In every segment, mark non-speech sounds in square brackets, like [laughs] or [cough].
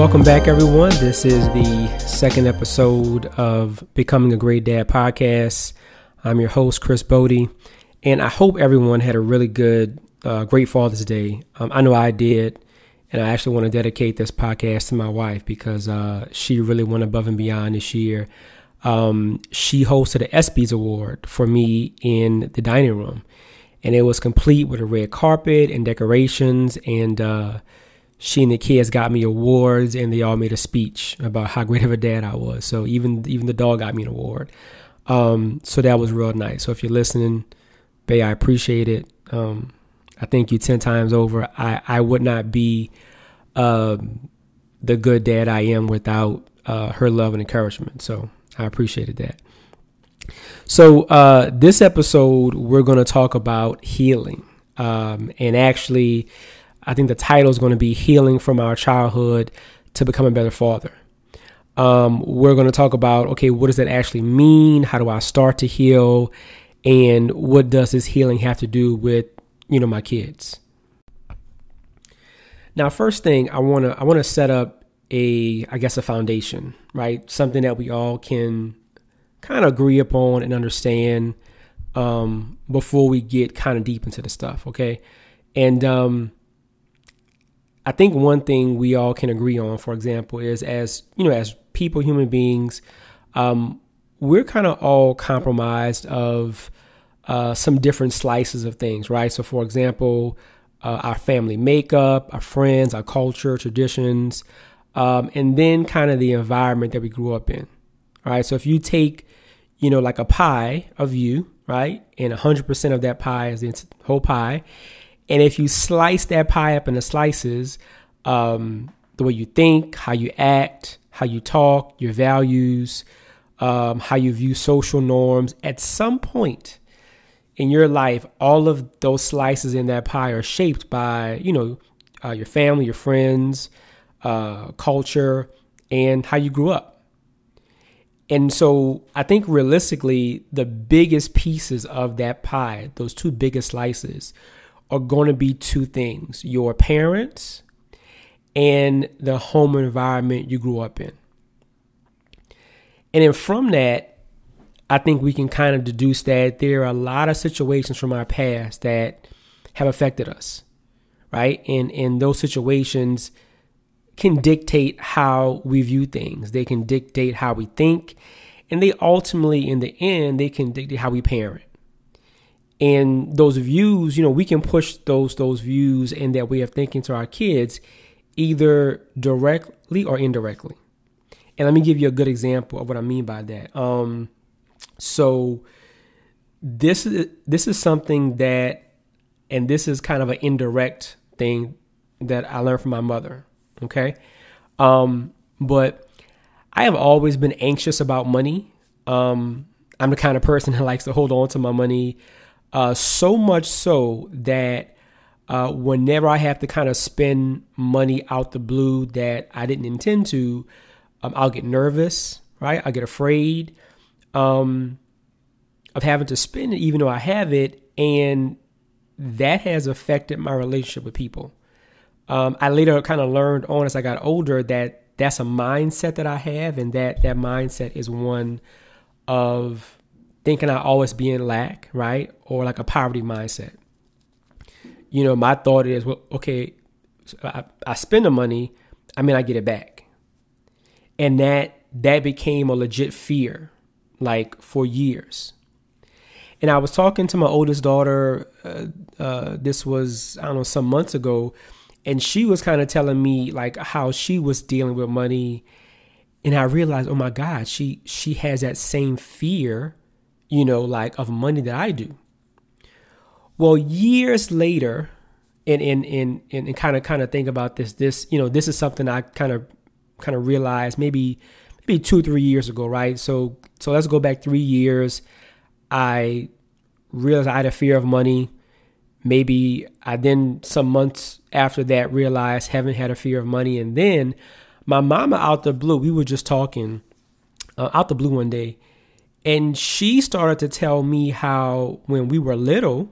welcome back, everyone. This is the second episode of Becoming a Great Dad podcast. I'm your host, Chris Aboudy, and I hope everyone had a really good, uh, great Father's Day. Um, I know I did, and I actually want to dedicate this podcast to my wife because uh, she really went above and beyond this year. Um, she hosted an ESPYS award for me in the dining room, and it was complete with a red carpet and decorations and. Uh, she and the kids got me awards and they all made a speech about how great of a dad I was. So even even the dog got me an award. Um, so that was real nice. So if you're listening, Bay, I appreciate it. Um, I thank you ten times over. I, I would not be um, the good dad I am without uh, her love and encouragement. So I appreciated that. So uh, this episode, we're going to talk about healing, um, and actually I think the title is going to be Healing from Our Childhood to Become a Better Father. Um, we're going to talk about okay, what does that actually mean? How do I start to heal? And what does this healing have to do with, you know, my kids? Now, first thing I want to I want to set up a I guess a foundation, right? Something that we all can kind of agree upon and understand um, before we get kind of deep into the stuff, okay? And um, I think one thing we all can agree on, for example, is as you know, as people, human beings, um, we're kind of all compromised of uh, some different slices of things, right? So, for example, uh, our family makeup, our friends, our culture, traditions, um, and then kind of the environment that we grew up in, right? So, if you take, you know, like a pie of you, right, and 100% of that pie is the whole pie, and if you slice that pie up into slices, um, the way you think, how you act, how you talk, your values, um, how you view social norms, at some point in your life, all of those slices in that pie are shaped by, you know, uh, your family, your friends, uh, culture, and how you grew up. And so I think realistically, the biggest pieces of that pie, those two biggest slices, are going to be two things your parents and the home environment you grew up in. And then from that, I think we can kind of deduce that there are a lot of situations from our past that have affected us, right? And and those situations can dictate how we view things. They can dictate how we think, and they ultimately, in the end, they can dictate how we parent and those views you know we can push those those views and that way of thinking to our kids either directly or indirectly. And let me give you a good example of what i mean by that. Um so this is this is something that and this is kind of an indirect thing that i learned from my mother okay? Um but i have always been anxious about money. Um i'm the kind of person [laughs] that likes to hold on to my money uh, so much so that uh, whenever I have to kind of spend money out the blue that I didn't intend to, um, I'll get nervous, right? I get afraid um, of having to spend it, even though I have it, and that has affected my relationship with people. Um, I later kind of learned on as I got older that that's a mindset that I have, and that that mindset is one of thinking I always be in lack, right? Or like a poverty mindset. You know, my thought is, well, okay, I, I spend the money, I mean, I get it back. And that that became a legit fear, like for years. And I was talking to my oldest daughter. Uh, uh, this was I don't know some months ago, and she was kind of telling me like how she was dealing with money, and I realized, oh my God, she she has that same fear you know, like of money that I do. Well, years later, and and and and kind of kind of think about this. This you know, this is something I kind of kind of realized maybe maybe two three years ago, right? So so let's go back three years. I realized I had a fear of money. Maybe I then some months after that realized haven't had a fear of money, and then my mama out the blue, we were just talking uh, out the blue one day, and she started to tell me how when we were little,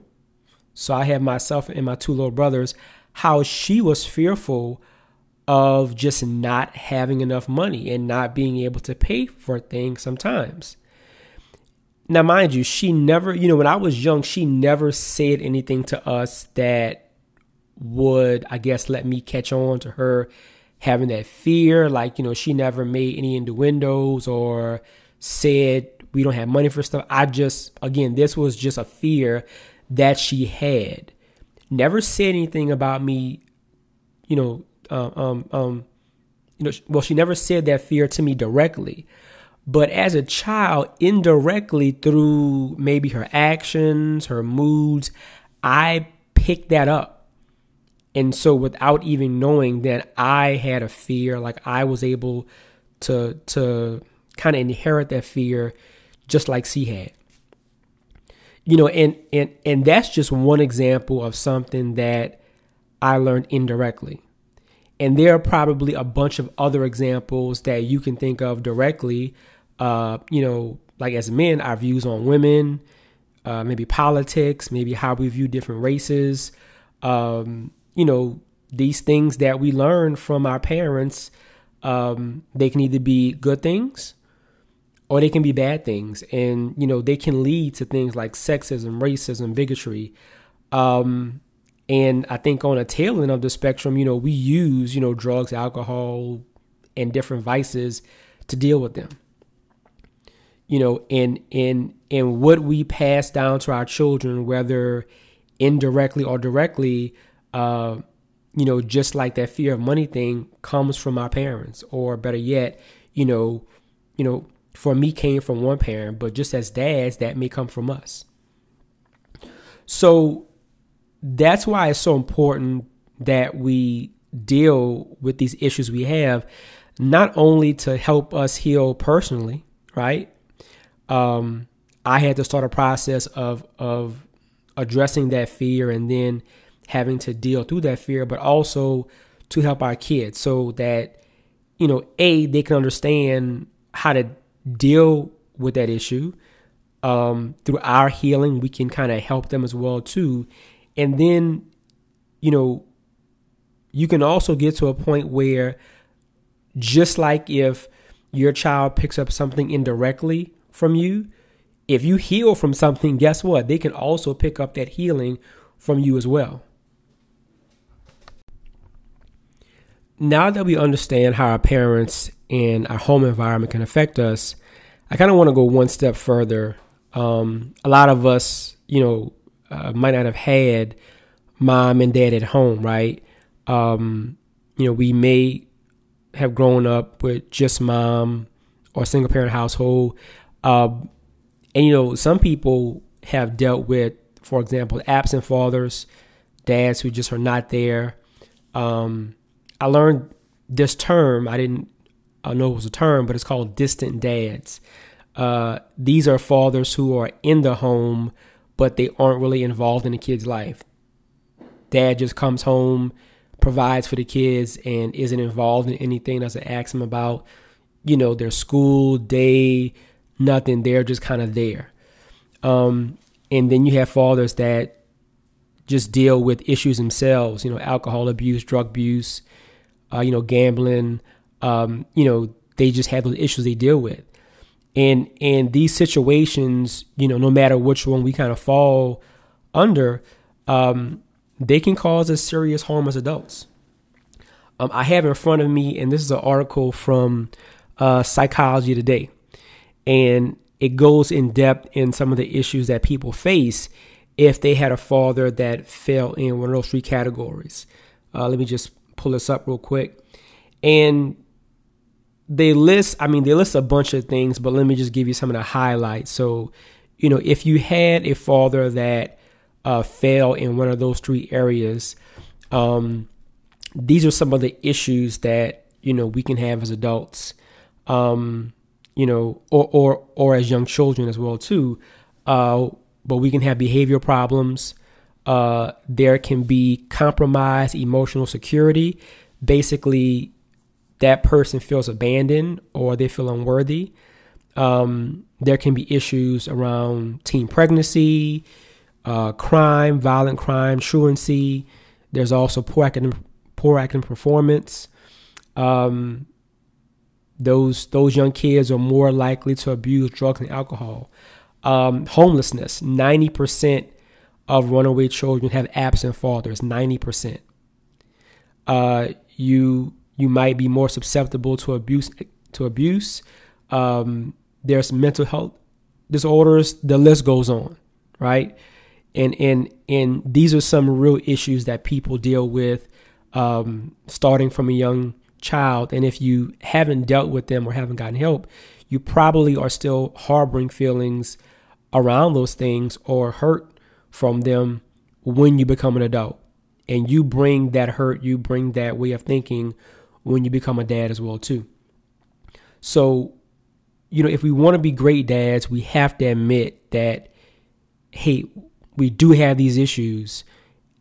so I had myself and my two little brothers, how she was fearful of just not having enough money and not being able to pay for things sometimes. Now, mind you, she never, you know, when I was young, she never said anything to us that would, I guess, let me catch on to her having that fear. Like, you know, she never made any innuendos or said we don't have money for stuff. I just, again, this was just a fear that she had. Never said anything about me, you know, um, um, um, you know, well, she never said that fear to me directly, but as a child, indirectly through maybe her actions, her moods, I picked that up. And so without even knowing that I had a fear, like I was able to to kind of inherit that fear just like she had. You know, and and and that's just one example of something that I learned indirectly. And there are probably a bunch of other examples that you can think of directly. Uh, you know, like as men, our views on women, uh, maybe politics, maybe how we view different races. Um, you know, these things that we learn from our parents, um, they can either be good things or they can be bad things. And, you know, they can lead to things like sexism, racism, bigotry. Um, and I think on a tail end of the spectrum, you know, we use, you know, drugs, alcohol, and different vices to deal with them. You know, and and and what we pass down to our children, whether indirectly or directly, uh, you know, just like that fear of money thing comes from our parents, or better yet, you know, you know, for me came from one parent, but just as dads, that may come from us. So that's why it's so important that we deal with these issues we have, not only to help us heal personally, right? Um, I had to start a process of of addressing that fear and then having to deal through that fear, but also to help our kids so that you know, a they can understand how to deal with that issue. Um, through our healing, we can kind of help them as well too, and then, you know, you can also get to a point where just like if your child picks up something indirectly from you, if you heal from something, guess what? They can also pick up that healing from you as well. Now that we understand how our parents and our home environment can affect us, I kind of want to go one step further. Um, a lot of us, you know, uh, might not have had mom and dad at home, right? Um, you know, we may have grown up with just mom or single parent household. Uh, and, you know, some people have dealt with, for example, absent fathers, dads who just are not there. Um, I learned this term. I didn't I know it was a term, but it's called distant dads. Uh, these are fathers who are in the home but they aren't really involved in the kid's life. Dad just comes home, provides for the kids, and isn't involved in anything. Doesn't ask them about, you know, their school day, nothing. They're just kind of there. Um, and then you have fathers that just deal with issues themselves. You know, alcohol abuse, drug abuse, uh, you know, gambling. Um, you know, they just have those issues they deal with. And and these situations you know no matter which one we kind of fall under um, they can cause us serious harm as adults. Um, i have in front of me and this is an article from uh, psychology today. And it goes in depth in some of the issues that people face if they had a father that fell in one of those three categories. Uh, let me just pull this up real quick. And they list i mean they list a bunch of things but let me just give you some of the highlights. So you know if you had a father that uh, fell in one of those three areas um, these are some of the issues that you know we can have as adults um, you know or, or or as young children as well too. Uh, but we can have behavior problems. Uh, there can be compromised emotional security. Basically that person feels abandoned or they feel unworthy. Um, there can be issues around teen pregnancy, uh, crime, violent crime, truancy. There's also poor academic, poor academic performance. um, those those young kids are more likely to abuse drugs and alcohol. Um, homelessness, ninety percent of runaway children have absent fathers. Ninety percent. Uh, you you might be more susceptible to abuse to abuse. Um, there's mental health disorders. The list goes on, right? And and and these are some real issues that people deal with, um, starting from a young child. And if you haven't dealt with them or haven't gotten help, you probably are still harboring feelings around those things or hurt from them when you become an adult. And you bring that hurt, you bring that way of thinking when you become a dad as well too. So, you know, if we want to be great dads, we have to admit that hey, we do have these issues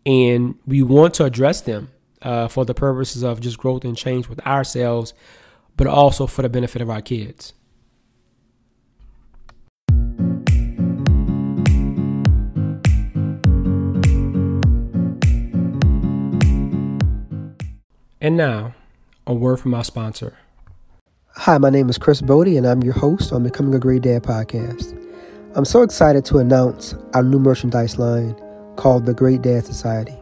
and we want to address them uh, for the purposes of just growth and change with ourselves, but also for the benefit of our kids. And now, a word from our sponsor. Hi, my name is Chris Aboudy, and I'm your host on Becoming a Great Dad podcast. I'm so excited to announce our new merchandise line called the Great Dad Society.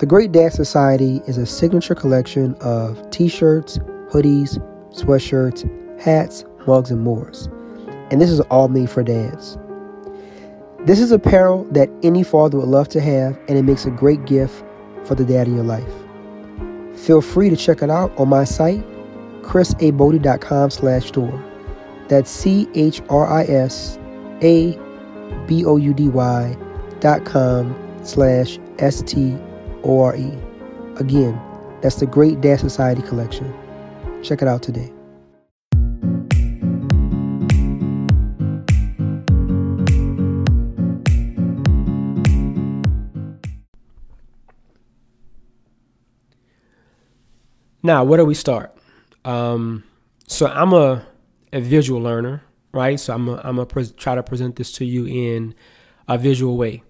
The Great Dad Society is a signature collection of t shirts, hoodies, sweatshirts, hats, mugs, and more. And this is all made for dads. This is apparel that any father would love to have, and it makes a great gift for the dad in your life. Feel free to check it out on my site, chrisaboudy.com slash store. That's C-H-R-I-S-A-B-O-U-D-Y dot com slash S-T-O-R-E. Again, that's the Great Dad Society collection. Check it out today. Now, where do we start? Um, so I'm a, a visual learner, right? So I'm gonna pre- try to present this to you in a visual way.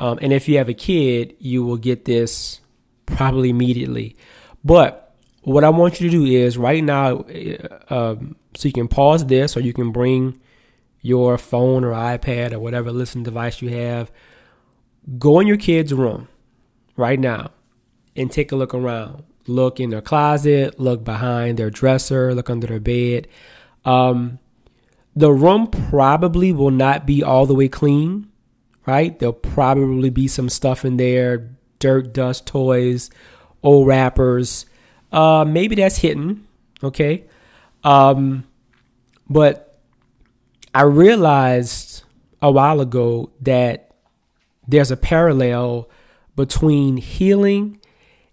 Um, and if you have a kid, you will get this probably immediately. But what I want you to do is right now, uh, um, so you can pause this, or you can bring your phone or iPad or whatever listening device you have. Go in your kid's room right now and take a look around look in their closet, look behind their dresser, look under their bed. Um, the room probably will not be all the way clean, right? There'll probably be some stuff in there dirt, dust, toys, old wrappers. Uh, maybe that's hidden, okay? Um, but I realized a while ago that there's a parallel between healing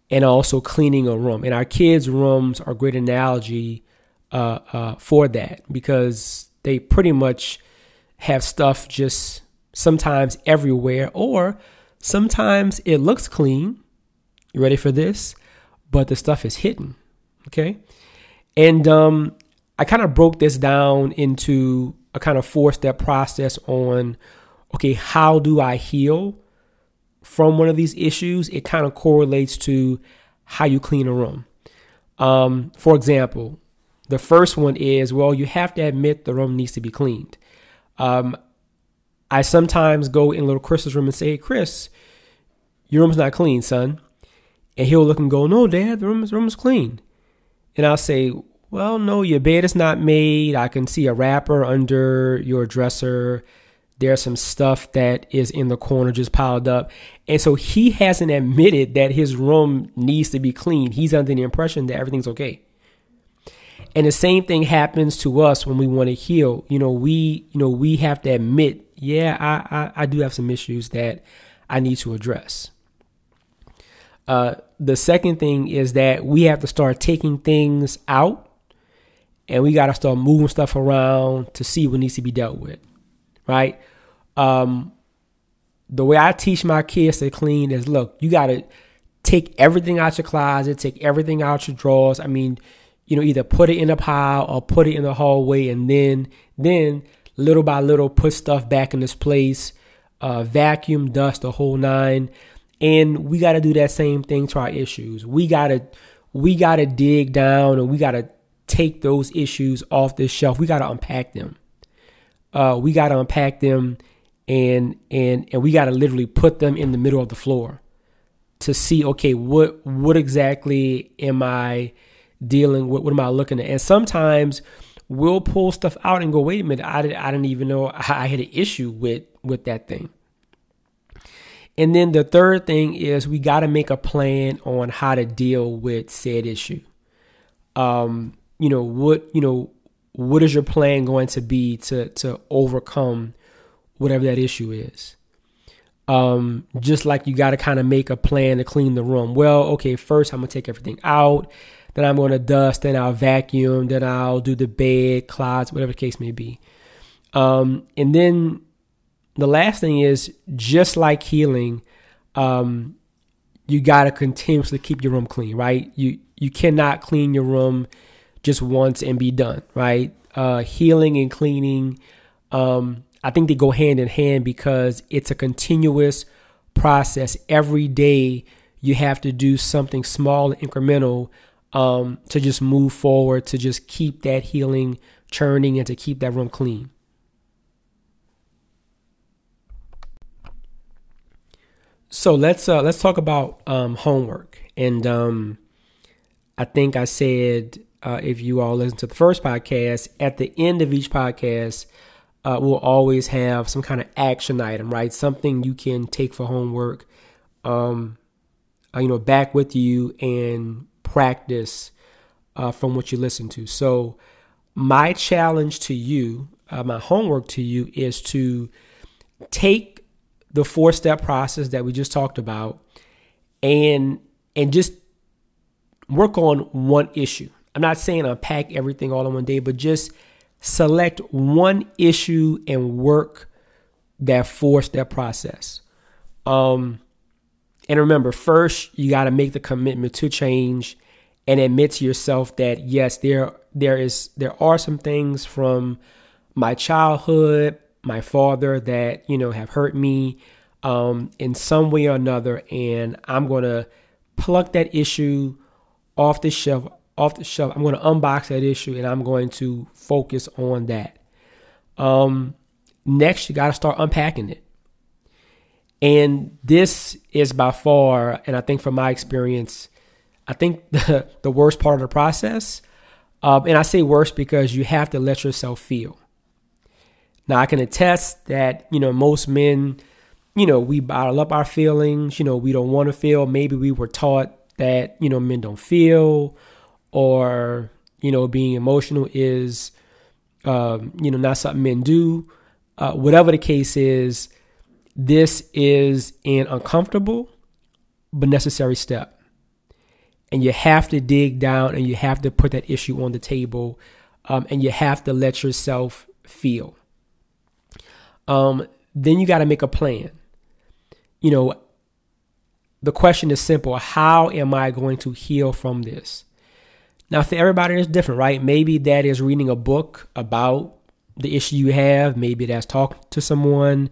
and also cleaning a room. And our kids' rooms are a great analogy uh, uh, for that because they pretty much have stuff just sometimes everywhere, or sometimes it looks clean. You ready for this? But the stuff is hidden. Okay. And um, I kind of broke this down into a kind of four step process on okay, how do I heal from one of these issues, it kind of correlates to how you clean a room. Um, for example, the first one is well, you have to admit the room needs to be cleaned. Um, I sometimes go in little Chris's room and say, hey, Chris, your room's not clean, son. And he'll look and go, no, dad, the room is, room is clean. And I'll say, well, no, your bed is not made. I can see a wrapper under your dresser. There's some stuff that is in the corner just piled up. And so he hasn't admitted that his room needs to be cleaned. He's under the impression that everything's okay. And the same thing happens to us when we want to heal. You know, we, you know, we have to admit, yeah, I, I, I do have some issues that I need to address. Uh, the second thing is that we have to start taking things out and we got to start moving stuff around to see what needs to be dealt with right? Um, the way I teach my kids to clean is look, you got to take everything out your closet, take everything out your drawers. I mean, you know, either put it in a pile or put it in the hallway and then, then little by little put stuff back in its place, uh, vacuum, dust, the whole nine. And we got to do that same thing to our issues. We got to, we got to dig down and we got to take those issues off the shelf. We got to unpack them. Uh, we got to unpack them and and and we got to literally put them in the middle of the floor to see okay what what exactly am I dealing with? What am I looking at? And sometimes we'll pull stuff out and go wait a minute I, did, I didn't even know I had an issue with with that thing. And then the third thing is we got to make a plan on how to deal with said issue. Um you know what you know what is your plan going to be to to overcome whatever that issue is um, just like you got to kind of make a plan to clean the room. Well, okay, first I'm gonna take everything out, then I'm gonna dust, then I'll vacuum, then I'll do the bed, closets, whatever the case may be. Um, and then the last thing is just like healing, um, you got to continuously keep your room clean, right? You you cannot clean your room just once and be done, right? Uh, healing and cleaning um, I think they go hand in hand because it's a continuous process. Every day you have to do something small and incremental um, to just move forward, to just keep that healing churning and to keep that room clean. So let's uh, let's talk about um, homework. And um, I think I said uh, if you all listen to the first podcast, at the end of each podcast, uh, will always have some kind of action item, right? Something you can take for homework, um, uh, you know, back with you and practice uh, from what you listen to. So, my challenge to you, uh, my homework to you, is to take the four step process that we just talked about and and just work on one issue. I'm not saying unpack everything all in one day, but just select one issue and work that four step process. Um, and remember, first you got to make the commitment to change and admit to yourself that yes, there there is there are some things from my childhood, my father that you know have hurt me um, in some way or another, and I'm gonna pluck that issue off the shelf off the shelf. I'm going to unbox that issue and I'm going to focus on that. Um, next, you got to start unpacking it. And this is by far, and I think from my experience, I think [laughs] the, the worst part of the process. Um, and I say worst because you have to let yourself feel. Now, I can attest that, you know, most men, you know, we bottle up our feelings. You know, we don't want to feel. Maybe we were taught that, you know, men don't feel or you know being emotional is um, you know not something men do. Uh, whatever the case is, this is an uncomfortable but necessary step, and you have to dig down and you have to put that issue on the table, um, and you have to let yourself feel. Um, then you got to make a plan. You know, the question is simple: How am I going to heal from this? Now, for everybody, it's different, right? Maybe that is reading a book about the issue you have. Maybe that's talking to someone.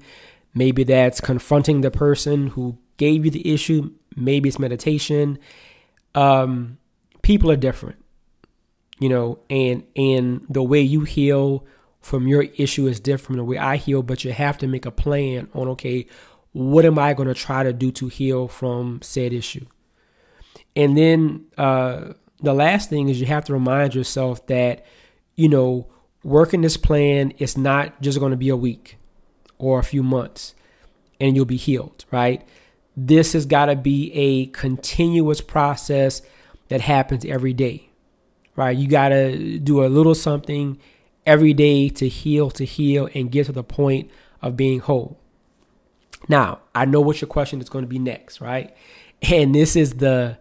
Maybe that's confronting the person who gave you the issue. Maybe it's meditation. Um, people are different, you know, and and the way you heal from your issue is different from the way I heal. But you have to make a plan on okay, what am I going to try to do to heal from said issue, and then. uh the last thing is you have to remind yourself that, you know, working this plan is not just going to be a week or a few months and you'll be healed, right? This has got to be a continuous process that happens every day, right? You got to do a little something every day to heal, to heal, and get to the point of being whole. Now, I know what your question is going to be next, right? And this is the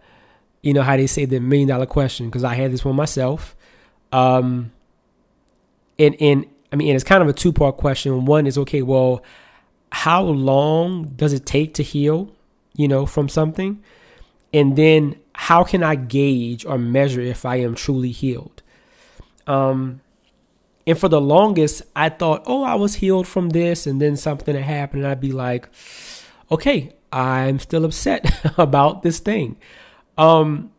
you know how they say the million dollar question because I had this one myself. Um, and and I mean, and it's kind of a two part question. One is okay, well, how long does it take to heal? You know, from something, and then how can I gauge or measure if I am truly healed? Um, and for the longest, I thought, oh, I was healed from this, and then something had happened, and I'd be like, okay, I'm still upset [laughs] about this thing. Um,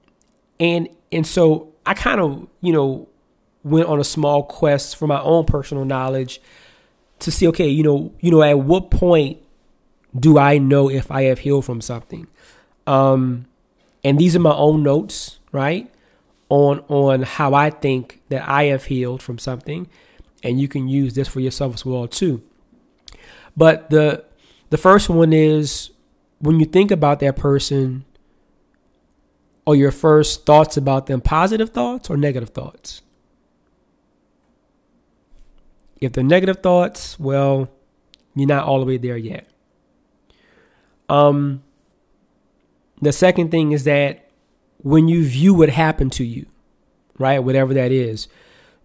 And and so I kind of, you know, went on a small quest for my own personal knowledge to see, okay, you know, you know, at what point do I know if I have healed from something? Um, and these are my own notes, right? On on how I think that I have healed from something, and you can use this for yourself as well too. But the the first one is when you think about that person, or your first thoughts about them positive thoughts or negative thoughts? If they're negative thoughts, well, you're not all the way there yet. Um, the second thing is that when you view what happened to you, right, whatever that is,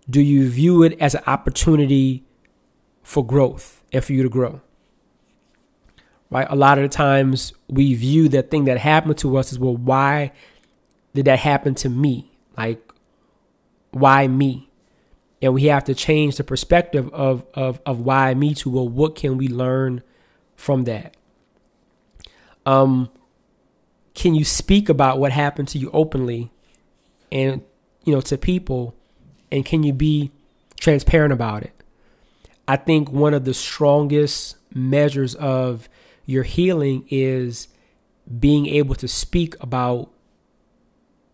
do you view it as an opportunity for growth and for you to grow? Right? A lot of the times we view that thing that happened to us as well, why did that happen to me? Like, why me? And we have to change the perspective of, of, of why me to, well, what can we learn from that? Um, can you speak about what happened to you openly and, you know, to people? And can you be transparent about it? I think one of the strongest measures of your healing is being able to speak about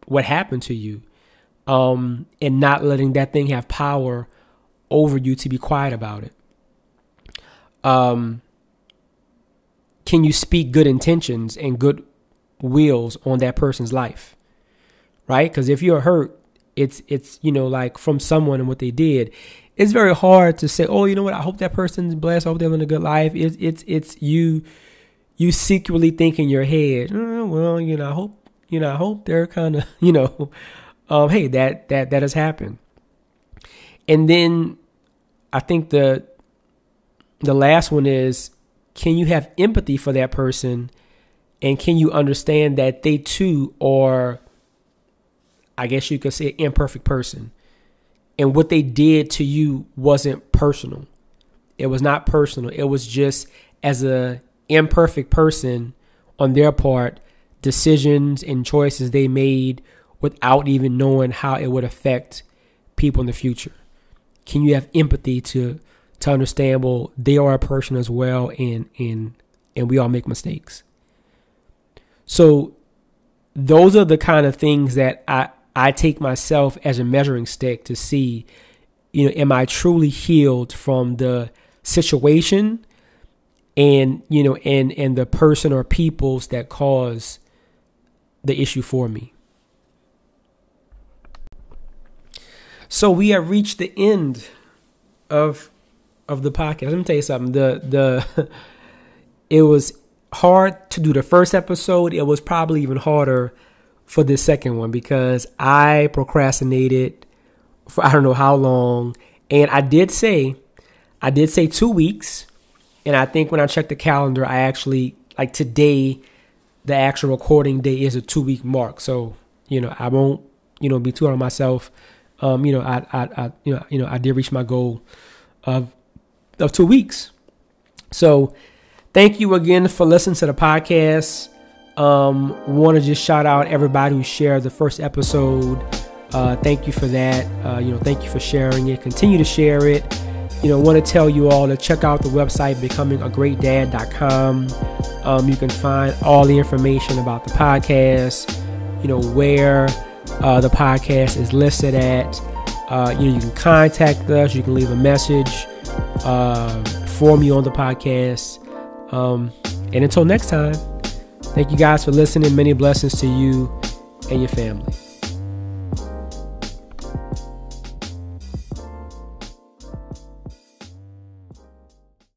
what happened to you um, and not letting that thing have power over you to be quiet about it. Um, can you speak good intentions and good wills on that person's life? Right? Because if you're hurt, it's it's you know like from someone and what they did. It's very hard to say, oh, you know what? I hope that person's blessed. I hope they're living a good life. It's it's it's you you secretly think in your head, oh, well, you know, I hope you know, I hope they're kind of, [laughs] you know, um, hey, that that that has happened. And then I think the the last one is can you have empathy for that person and can you understand that they too are I guess you could say imperfect person. And what they did to you wasn't personal. It was not personal. It was just as a imperfect person on their part, decisions and choices they made without even knowing how it would affect people in the future? Can you have empathy to to understand well they are a person as well and and and we all make mistakes. So those are the kind of things that I I take myself as a measuring stick to see, you know, am I truly healed from the situation and you know and and the person or peoples that cause the issue for me. So we have reached the end of of the podcast. Let me tell you something. The the [laughs] it was hard to do the first episode. It was probably even harder for the second one because I procrastinated for I don't know how long. And I did say I did say 2 weeks. And I think when I checked the calendar, I actually like today the actual recording day is a 2 week mark. So, you know, I won't, you know, be too hard on myself um, you know, I, I, I, you know, you know, I did reach my goal of of two weeks. So, thank you again for listening to the podcast. Um, want to just shout out everybody who shared the first episode. Uh, thank you for that. Uh, you know, thank you for sharing it. Continue to share it. You know, want to tell you all to check out the website becomingagreatdad.com. Um, you can find all the information about the podcast. You know where uh, the podcast is listed at. Uh, you know, you can contact us. You can leave a message uh, for me on the podcast. Um, and until next time, thank you guys for listening. Many blessings to you and your family.